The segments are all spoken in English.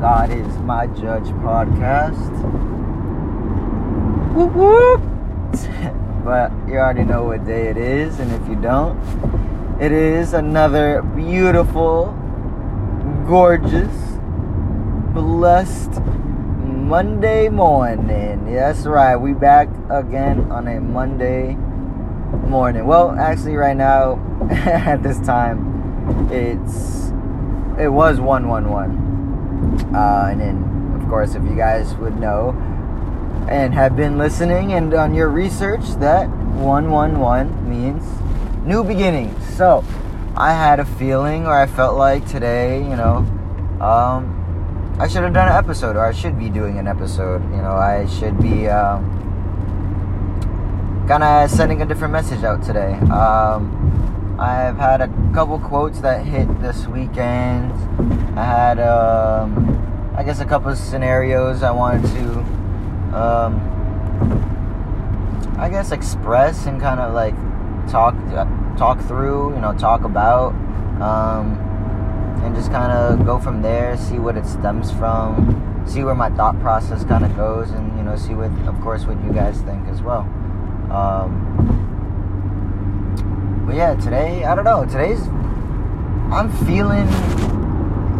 God is My Judge podcast. Whoop whoop! but you already know what day it is, and if you don't, it is another beautiful, gorgeous, blessed Monday morning. That's right, we back again on a Monday morning. Well, actually, right now, at this time, it's it was one one one, uh, and then of course, if you guys would know and have been listening and on your research, that one one one means new beginnings. So, I had a feeling, or I felt like today, you know, um, I should have done an episode, or I should be doing an episode. You know, I should be. Um, kind of sending a different message out today. Um, I've had a couple quotes that hit this weekend. Had, um, I guess, a couple of scenarios I wanted to, um, I guess, express and kind of like talk talk through. You know, talk about, um, and just kind of go from there. See what it stems from. See where my thought process kind of goes, and you know, see what, of course, what you guys think as well. Um, but yeah, today, I don't know. Today's, I'm feeling,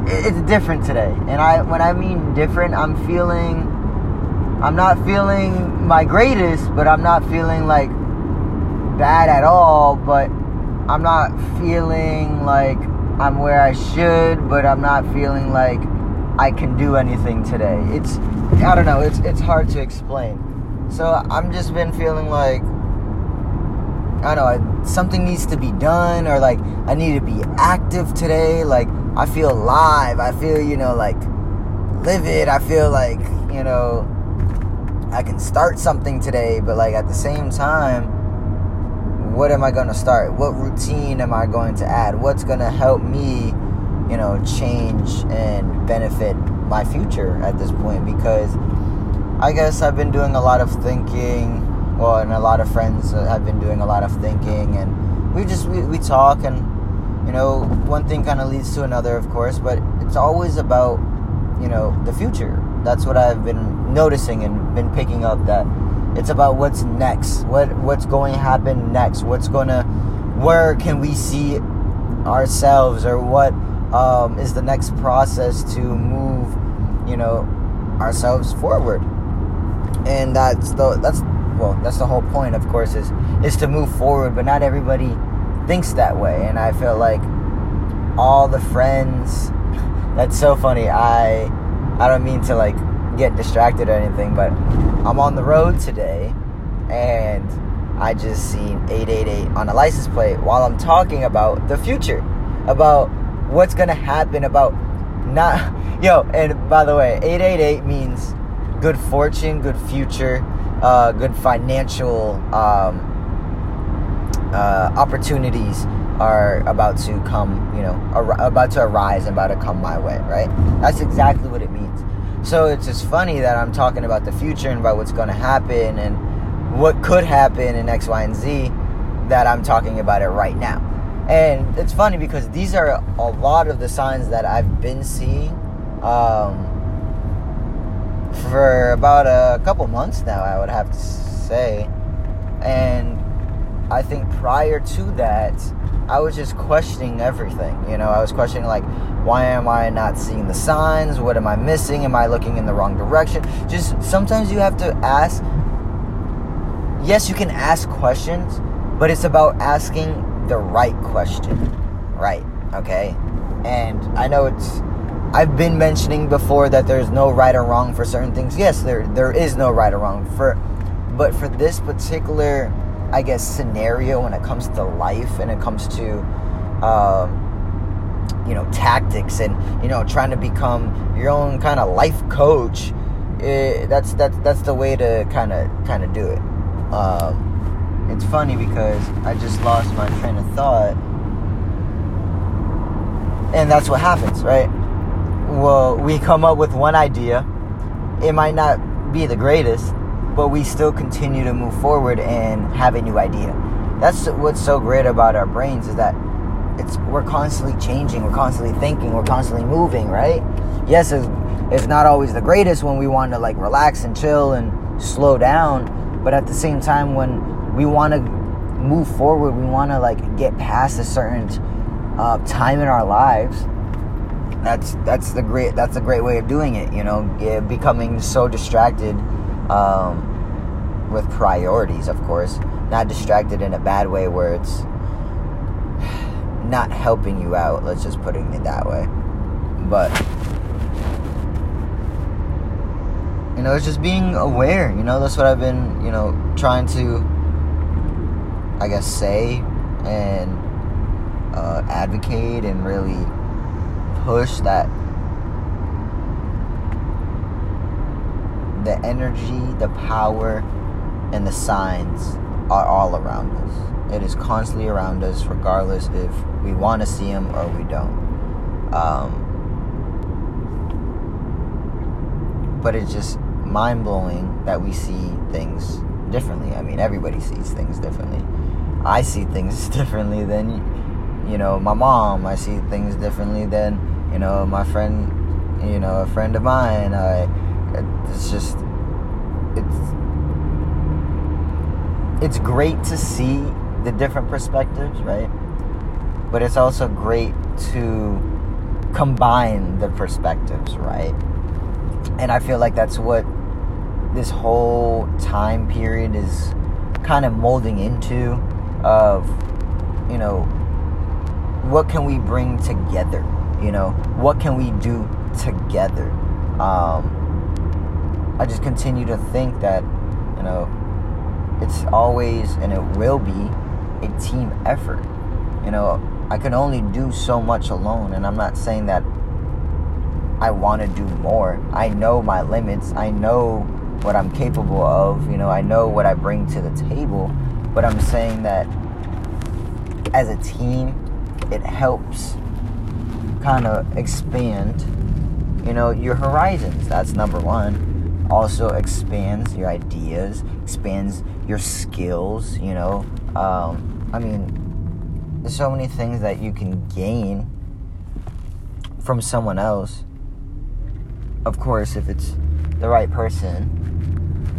it's different today. And I, when I mean different, I'm feeling, I'm not feeling my greatest, but I'm not feeling like bad at all. But I'm not feeling like I'm where I should, but I'm not feeling like I can do anything today. It's, I don't know. It's it's hard to explain. So I'm just been feeling like I don't know something needs to be done or like I need to be active today. Like I feel alive. I feel you know like livid. I feel like you know I can start something today, but like at the same time, what am I going to start? What routine am I going to add? What's going to help me, you know, change and benefit my future at this point? Because I guess I've been doing a lot of thinking. Well, and a lot of friends have been doing a lot of thinking, and we just we, we talk, and you know, one thing kind of leads to another, of course. But it's always about you know the future. That's what I've been noticing and been picking up that it's about what's next, what what's going to happen next, what's going to, where can we see ourselves, or what um, is the next process to move, you know, ourselves forward and that's the that's well that's the whole point of course is is to move forward but not everybody thinks that way and i feel like all the friends that's so funny i i don't mean to like get distracted or anything but i'm on the road today and i just seen 888 on a license plate while i'm talking about the future about what's gonna happen about not yo and by the way 888 means good fortune, good future, uh, good financial um, uh, opportunities are about to come, you know, ar- about to arise and about to come my way, right? That's exactly what it means. So it's just funny that I'm talking about the future and about what's going to happen and what could happen in X, Y, and Z that I'm talking about it right now. And it's funny because these are a lot of the signs that I've been seeing. Um, for about a couple months now, I would have to say. And I think prior to that, I was just questioning everything. You know, I was questioning, like, why am I not seeing the signs? What am I missing? Am I looking in the wrong direction? Just sometimes you have to ask. Yes, you can ask questions, but it's about asking the right question. Right, okay? And I know it's I've been mentioning before that there's no right or wrong for certain things. Yes, there there is no right or wrong for but for this particular I guess scenario when it comes to life and it comes to um, you know tactics and you know trying to become your own kind of life coach it, that's that's that's the way to kind of kind of do it. Um, it's funny because I just lost my train of thought. And that's what happens right? Well, we come up with one idea. It might not be the greatest, but we still continue to move forward and have a new idea. That's what's so great about our brains is that it's we're constantly changing, we're constantly thinking, we're constantly moving, right? Yes, it's, it's not always the greatest when we want to like relax and chill and slow down, but at the same time when we want to move forward, we want to like get past a certain uh, time in our lives. That's that's the great that's a great way of doing it. You know, becoming so distracted um, with priorities, of course, not distracted in a bad way where it's not helping you out. Let's just put it that way. But you know, it's just being aware. You know, that's what I've been, you know, trying to, I guess, say and uh, advocate and really push that the energy, the power, and the signs are all around us. It is constantly around us, regardless if we want to see them or we don't. Um, but it's just mind blowing that we see things differently. I mean, everybody sees things differently. I see things differently than, you know, my mom. I see things differently than, you know, my friend, you know, a friend of mine. I, it's just, it's, it's great to see the different perspectives, right? But it's also great to combine the perspectives, right? And I feel like that's what this whole time period is kind of molding into of you know what can we bring together you know what can we do together um, i just continue to think that you know it's always and it will be a team effort you know i can only do so much alone and i'm not saying that i want to do more i know my limits i know what I'm capable of. You know, I know what I bring to the table, but I'm saying that as a team, it helps kind of expand, you know, your horizons. That's number one. Also expands your ideas, expands your skills, you know. Um, I mean, there's so many things that you can gain from someone else. Of course, if it's the right person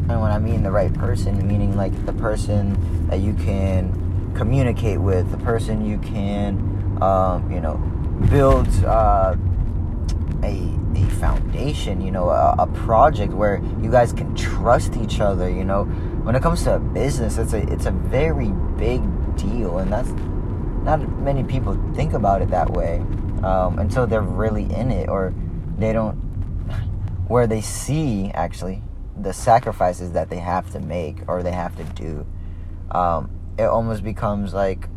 and when I mean the right person, meaning like the person that you can communicate with, the person you can, um, you know, build uh, a a foundation, you know, a, a, project where you guys can trust each other. You know, when it comes to a business, it's a it's a very big deal, and that's not many people think about it that way um, until they're really in it or they don't where they see actually the sacrifices that they have to make or they have to do, um, it almost becomes like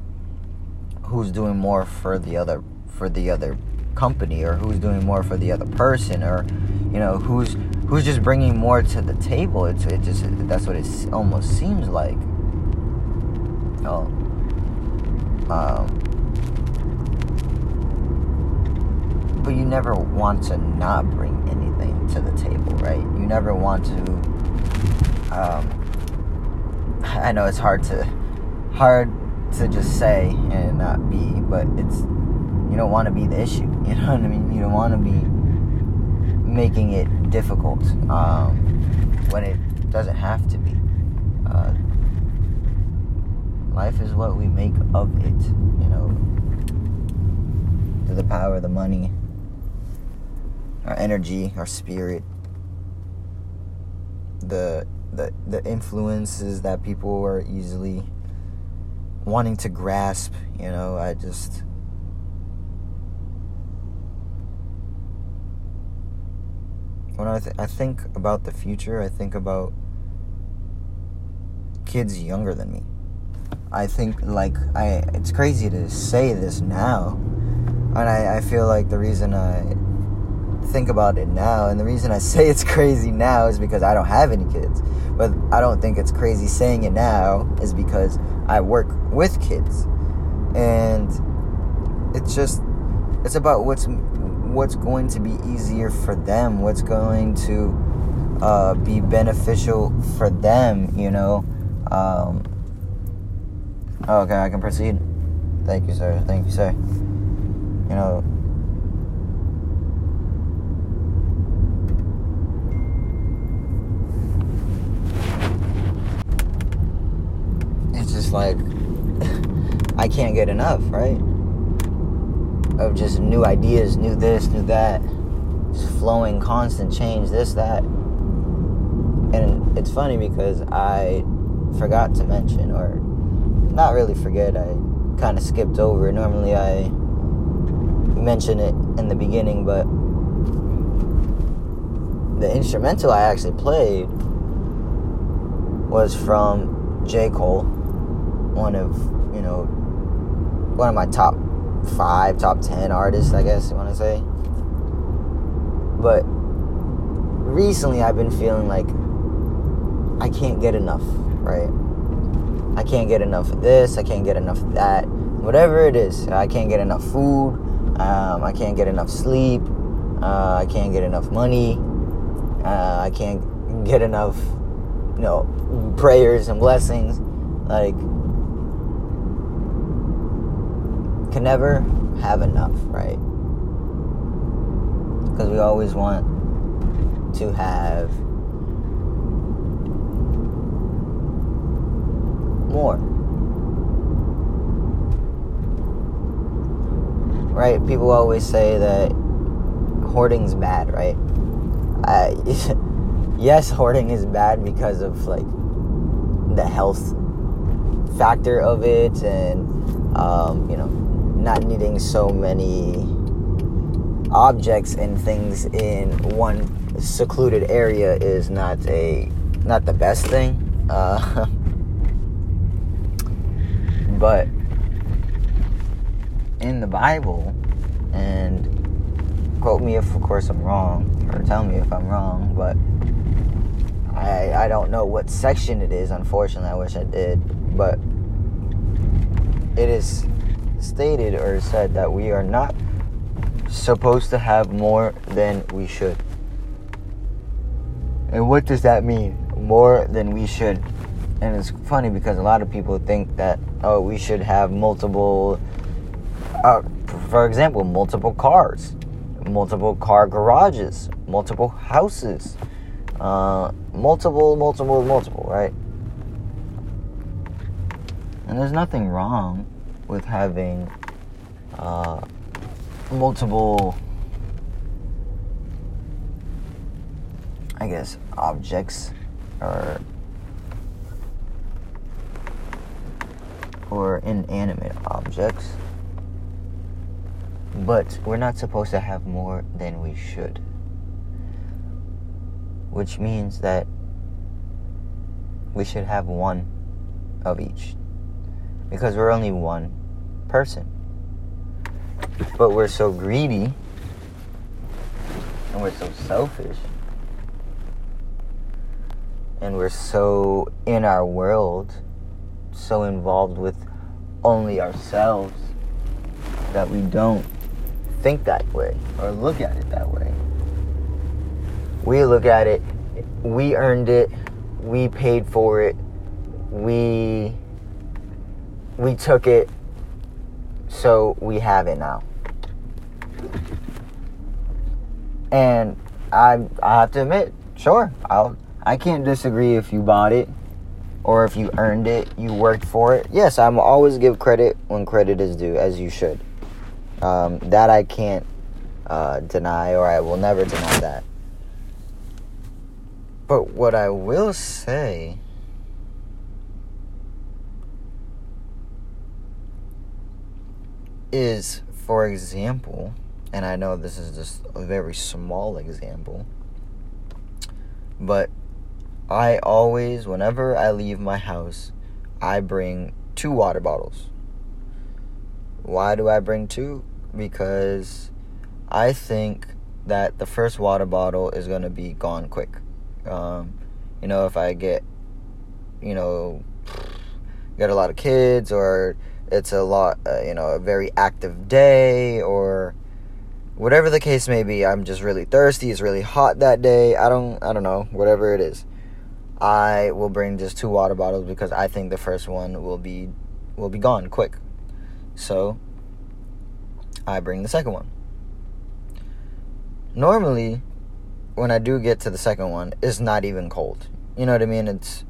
who's doing more for the other for the other company or who's doing more for the other person or you know who's who's just bringing more to the table it's it just that's what it almost seems like oh um but you never want to not bring anything to the table, right? You never want to. Um, I know it's hard to hard to just say and not be, but it's you don't want to be the issue. You know what I mean? You don't want to be making it difficult um, when it doesn't have to be. Uh, life is what we make of it. You know, to the power the money our energy, our spirit, the the the influences that people are easily wanting to grasp, you know, I just when I, th- I think about the future, I think about kids younger than me. I think like I it's crazy to say this now. And I, I feel like the reason I think about it now. And the reason I say it's crazy now is because I don't have any kids. But I don't think it's crazy saying it now is because I work with kids. And it's just it's about what's what's going to be easier for them, what's going to uh, be beneficial for them, you know. Um, okay, I can proceed. Thank you, sir. Thank you, sir. You know, it's just like I can't get enough, right? Of just new ideas, new this, new that, just flowing, constant change, this, that. And it's funny because I forgot to mention, or not really forget, I kind of skipped over. Normally I mention it in the beginning, but the instrumental I actually played was from J. Cole, one of, you know, one of my top five, top ten artists, I guess you want to say. But recently I've been feeling like I can't get enough, right? I can't get enough of this, I can't get enough of that. Whatever it is, I can't get enough food, um, I can't get enough sleep, uh, I can't get enough money, uh, I can't get enough, you know, prayers and blessings. Like, can never have enough, right? Because we always want to have more. Right? People always say that hoarding's bad, right? I, yes, hoarding is bad because of like the health factor of it and um, you know not needing so many objects and things in one secluded area is not a not the best thing. Uh, but in the bible and quote me if of course i'm wrong or tell me if i'm wrong but i i don't know what section it is unfortunately i wish i did but it is stated or said that we are not supposed to have more than we should. And what does that mean? More than we should. And it's funny because a lot of people think that, oh, we should have multiple, uh, for example, multiple cars, multiple car garages, multiple houses, uh, multiple, multiple, multiple, right? And there's nothing wrong with having uh, multiple, I guess, objects or or inanimate objects. But we're not supposed to have more than we should. Which means that we should have one of each. Because we're only one person. But we're so greedy and we're so selfish and we're so in our world, so involved with only ourselves that we don't think that way or look at it that way. We look at it, we earned it, we paid for it, we we took it so we have it now. And I I have to admit, sure, I'll I can't disagree if you bought it or if you earned it, you worked for it. Yes, I'm always give credit when credit is due, as you should. Um, that I can't uh, deny, or I will never deny that. But what I will say is, for example, and I know this is just a very small example, but I always, whenever I leave my house, I bring two water bottles. Why do I bring two? Because I think that the first water bottle is going to be gone quick. Um, you know, if I get, you know, get a lot of kids or it's a lot, uh, you know, a very active day or whatever the case may be, I'm just really thirsty, it's really hot that day. I don't I don't know, whatever it is. I will bring just two water bottles because I think the first one will be will be gone quick. So I bring the second one. Normally, when I do get to the second one, it's not even cold. You know what I mean? It's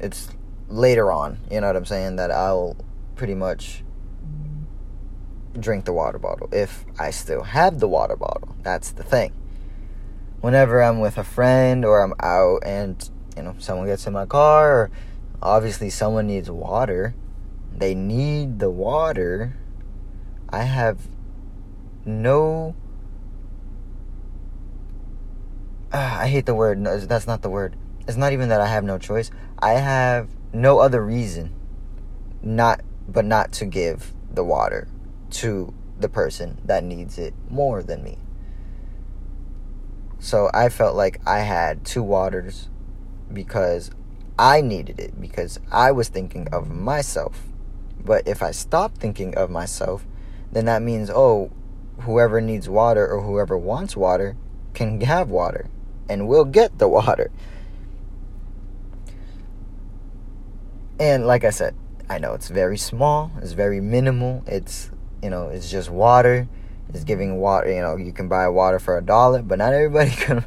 it's later on, you know what I'm saying, that I'll pretty much drink the water bottle if I still have the water bottle. That's the thing. Whenever I'm with a friend or I'm out and you know someone gets in my car or obviously someone needs water, they need the water. I have no uh, I hate the word. No, that's not the word. It's not even that I have no choice. I have no other reason not but not to give the water to the person that needs it more than me. So I felt like I had two waters because I needed it because I was thinking of myself. But if I stop thinking of myself, then that means oh, whoever needs water or whoever wants water can have water and will get the water. And like I said, I know it's very small, it's very minimal. It's, you know, it's just water. It's giving water, you know, you can buy water for a dollar, but not everybody can,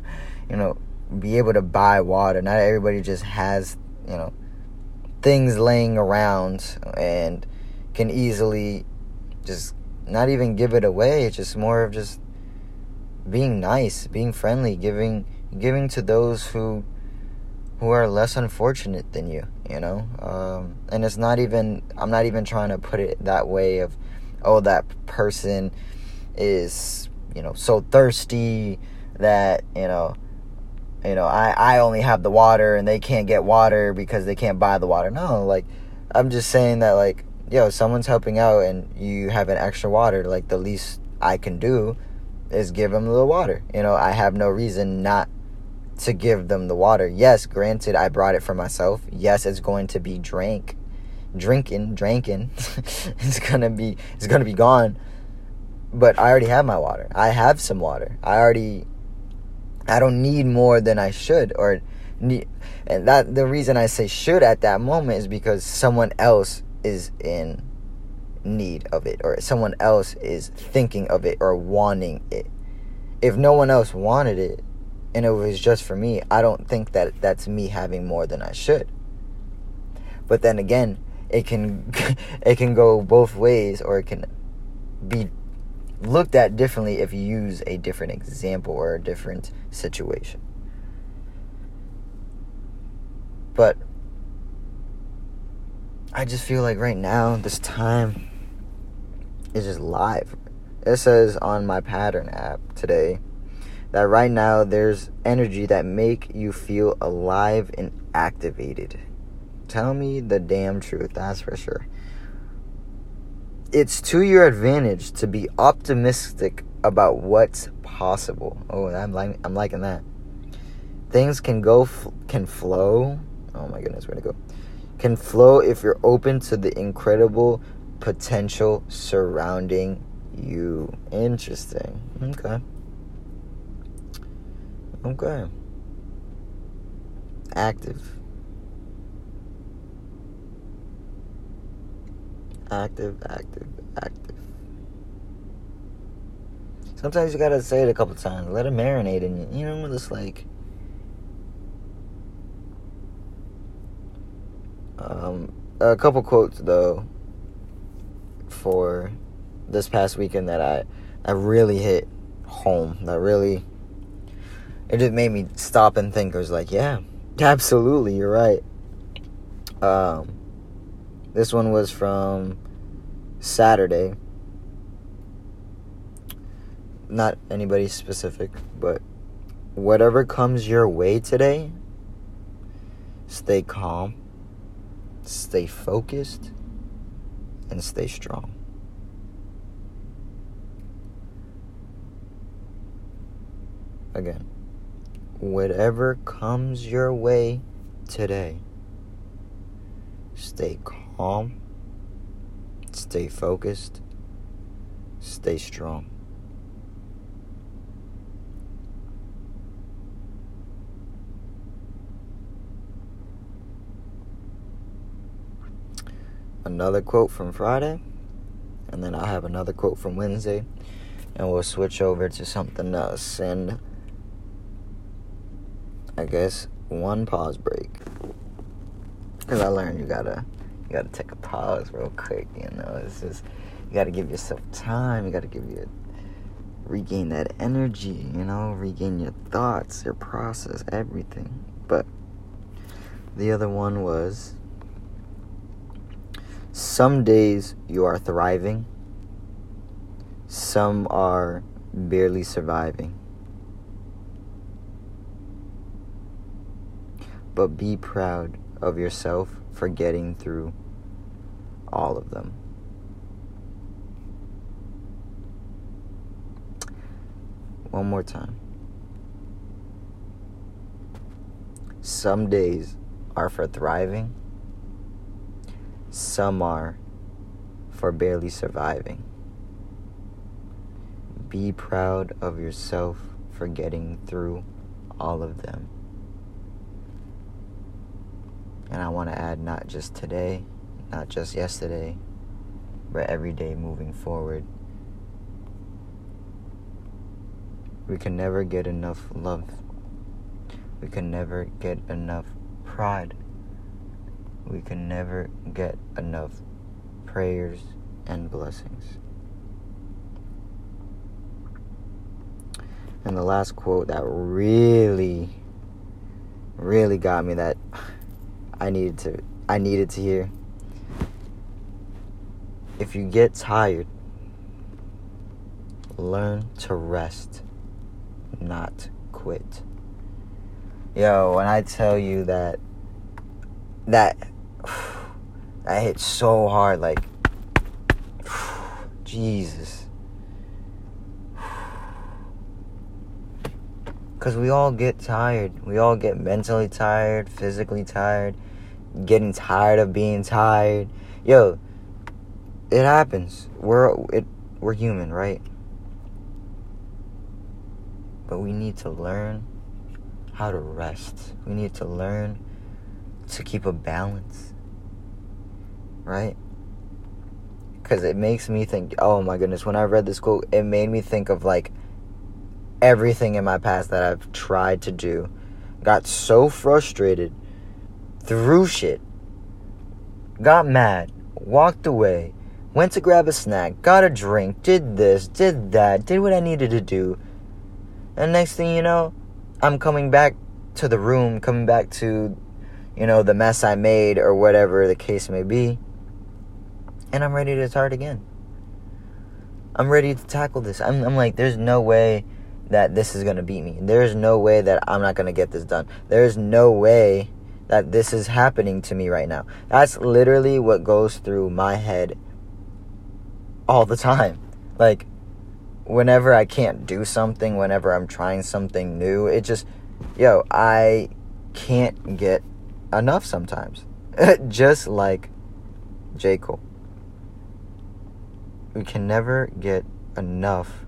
you know, be able to buy water. Not everybody just has, you know, things laying around and can easily just not even give it away. It's just more of just being nice, being friendly, giving giving to those who who are less unfortunate than you, you know? Um, and it's not even, I'm not even trying to put it that way of, oh, that person is, you know, so thirsty that, you know, you know, I, I only have the water and they can't get water because they can't buy the water. No, like, I'm just saying that, like, yo, someone's helping out and you have an extra water, like, the least I can do is give them the water. You know, I have no reason not to give them the water. Yes, granted, I brought it for myself. Yes, it's going to be drank, drinking, drinking. it's gonna be, it's gonna be gone. But I already have my water. I have some water. I already, I don't need more than I should, or need. And that the reason I say should at that moment is because someone else is in need of it, or someone else is thinking of it or wanting it. If no one else wanted it, and it was just for me, I don't think that that's me having more than I should. But then again, it can it can go both ways or it can be looked at differently if you use a different example or a different situation. But I just feel like right now, this time is just live. It says on my pattern app today that right now there's energy that make you feel alive and activated. Tell me the damn truth, that's for sure. It's to your advantage to be optimistic about what's possible. Oh, I'm like I'm liking that. Things can go can flow. Oh my goodness, where to go? Can flow if you're open to the incredible potential surrounding you. Interesting. Okay. Okay. Active. Active, active, active. Sometimes you gotta say it a couple times. Let it marinate in you. You know, just like. Um, a couple quotes though. For this past weekend that I, I really hit home. That really it just made me stop and think. I was like, yeah, absolutely, you're right. Um, this one was from Saturday. Not anybody specific, but whatever comes your way today, stay calm, stay focused, and stay strong. Again whatever comes your way today, stay calm, stay focused, stay strong. Another quote from Friday. and then I'll have another quote from Wednesday, and we'll switch over to something else. And I guess one pause break, because I learned you gotta you gotta take a pause real quick. You know, it's just you gotta give yourself time. You gotta give you regain that energy. You know, regain your thoughts, your process, everything. But the other one was some days you are thriving, some are barely surviving. But be proud of yourself for getting through all of them. One more time. Some days are for thriving some are for barely surviving. Be proud of yourself for getting through all of them. And I want to add not just today, not just yesterday, but every day moving forward. We can never get enough love. We can never get enough pride we can never get enough prayers and blessings. And the last quote that really, really got me that I needed to I needed to hear. If you get tired, learn to rest, not quit. Yo, when I tell you that that that hit so hard. Like, Jesus. Because we all get tired. We all get mentally tired, physically tired, getting tired of being tired. Yo, it happens. We're it we're human, right? But we need to learn how to rest. We need to learn to keep a balance right? Because it makes me think, oh my goodness, when I read this quote, it made me think of like everything in my past that I've tried to do. Got so frustrated, threw shit, got mad, walked away, went to grab a snack, got a drink, did this, did that, did what I needed to do. And next thing you know, I'm coming back to the room, coming back to, you know, the mess I made or whatever the case may be and I'm ready to start again. I'm ready to tackle this. I'm, I'm like, there's no way that this is going to beat me. There's no way that I'm not going to get this done. There's no way that this is happening to me right now. That's literally what goes through my head all the time. Like, whenever I can't do something, whenever I'm trying something new, it just, yo, I can't get enough sometimes. just like J. Cole we can never get enough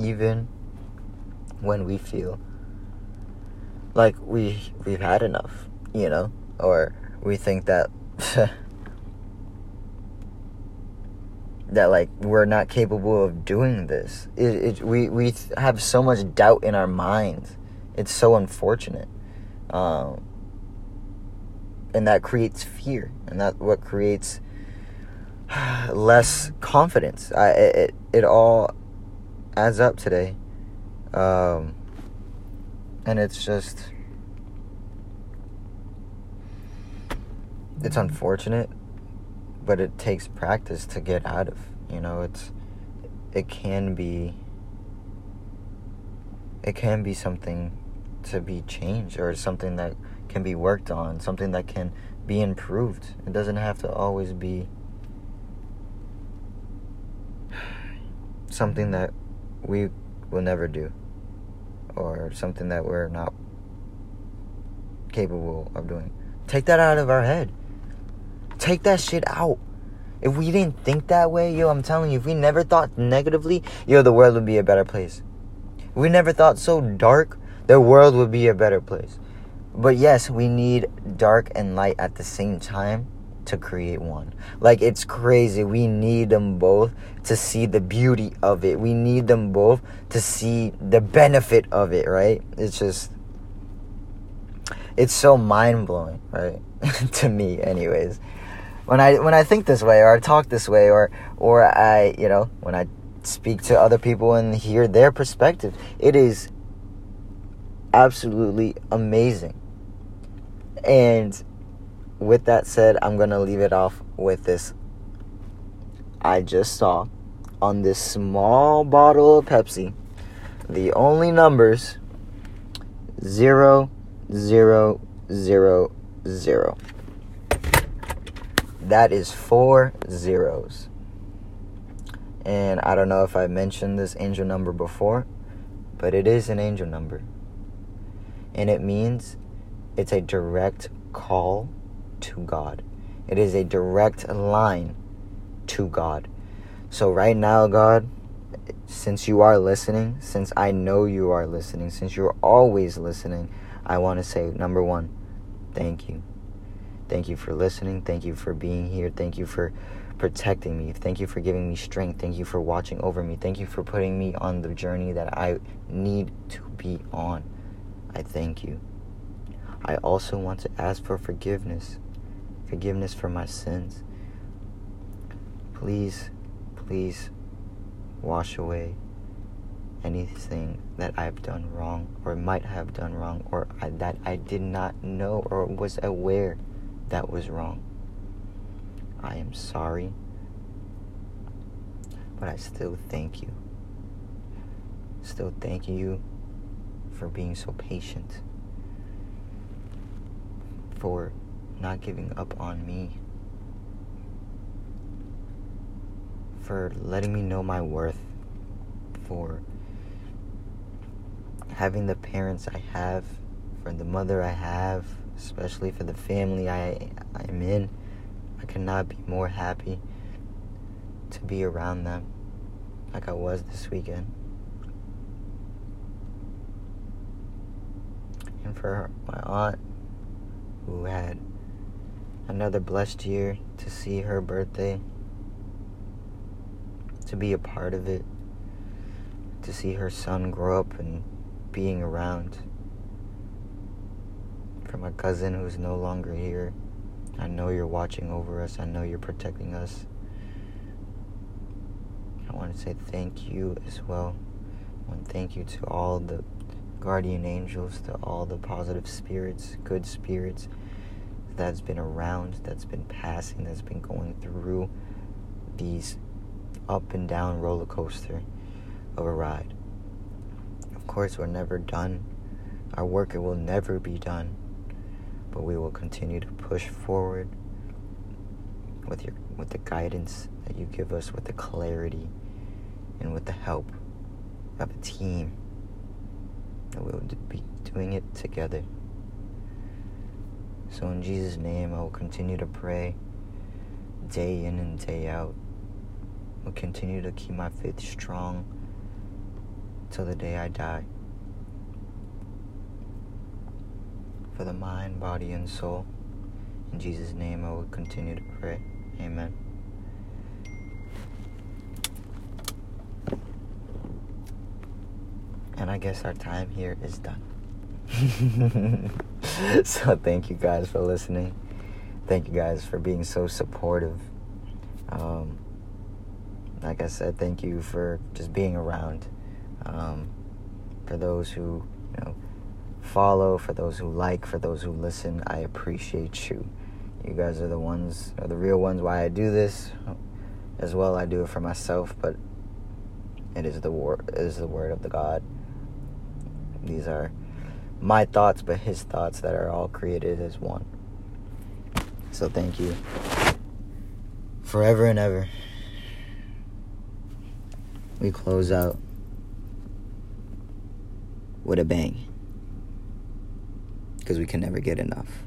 even when we feel like we we've had enough, you know, or we think that that like we're not capable of doing this. It, it we we have so much doubt in our minds. It's so unfortunate. Um, and that creates fear and that what creates less confidence I, it, it all adds up today um, and it's just it's unfortunate but it takes practice to get out of you know it's it can be it can be something to be changed or something that can be worked on, something that can be improved. It doesn't have to always be something that we will never do or something that we're not capable of doing. Take that out of our head. Take that shit out. If we didn't think that way, yo, I'm telling you, if we never thought negatively, yo, the world would be a better place. If we never thought so dark, the world would be a better place but yes, we need dark and light at the same time to create one. Like it's crazy. We need them both to see the beauty of it. We need them both to see the benefit of it, right? It's just it's so mind-blowing, right? to me anyways. When I when I think this way or I talk this way or or I, you know, when I speak to other people and hear their perspective, it is absolutely amazing. And with that said, I'm going to leave it off with this. I just saw on this small bottle of Pepsi the only numbers zero, zero, zero, zero. That is four zeros. And I don't know if I mentioned this angel number before, but it is an angel number. And it means it's a direct call to God. It is a direct line to God. So, right now, God, since you are listening, since I know you are listening, since you're always listening, I want to say number one, thank you. Thank you for listening. Thank you for being here. Thank you for protecting me. Thank you for giving me strength. Thank you for watching over me. Thank you for putting me on the journey that I need to be on. I thank you. I also want to ask for forgiveness forgiveness for my sins. Please, please wash away anything that I've done wrong or might have done wrong or I, that I did not know or was aware that was wrong. I am sorry, but I still thank you. Still thank you for being so patient, for not giving up on me, for letting me know my worth, for having the parents I have, for the mother I have, especially for the family I I'm in. I cannot be more happy to be around them like I was this weekend. And for my aunt who had another blessed year to see her birthday, to be a part of it, to see her son grow up and being around. For my cousin who's no longer here, I know you're watching over us, I know you're protecting us. I want to say thank you as well. I want to thank you to all the guardian angels, to all the positive spirits, good spirits that's been around, that's been passing, that's been going through these up and down roller coaster of a ride. Of course, we're never done. Our work will never be done, but we will continue to push forward with your with the guidance that you give us, with the clarity, and with the help of a team. That we'll be doing it together. So, in Jesus' name, I will continue to pray day in and day out. I'll continue to keep my faith strong till the day I die. For the mind, body, and soul. In Jesus' name, I will continue to pray. Amen. And I guess our time here is done. so thank you guys for listening. Thank you guys for being so supportive. Um, like I said, thank you for just being around. Um, for those who you know follow, for those who like, for those who listen, I appreciate you. You guys are the ones, are the real ones. Why I do this, as well. I do it for myself, but it is the word, is the word of the God. These are my thoughts, but his thoughts that are all created as one. So thank you. Forever and ever. We close out with a bang. Because we can never get enough.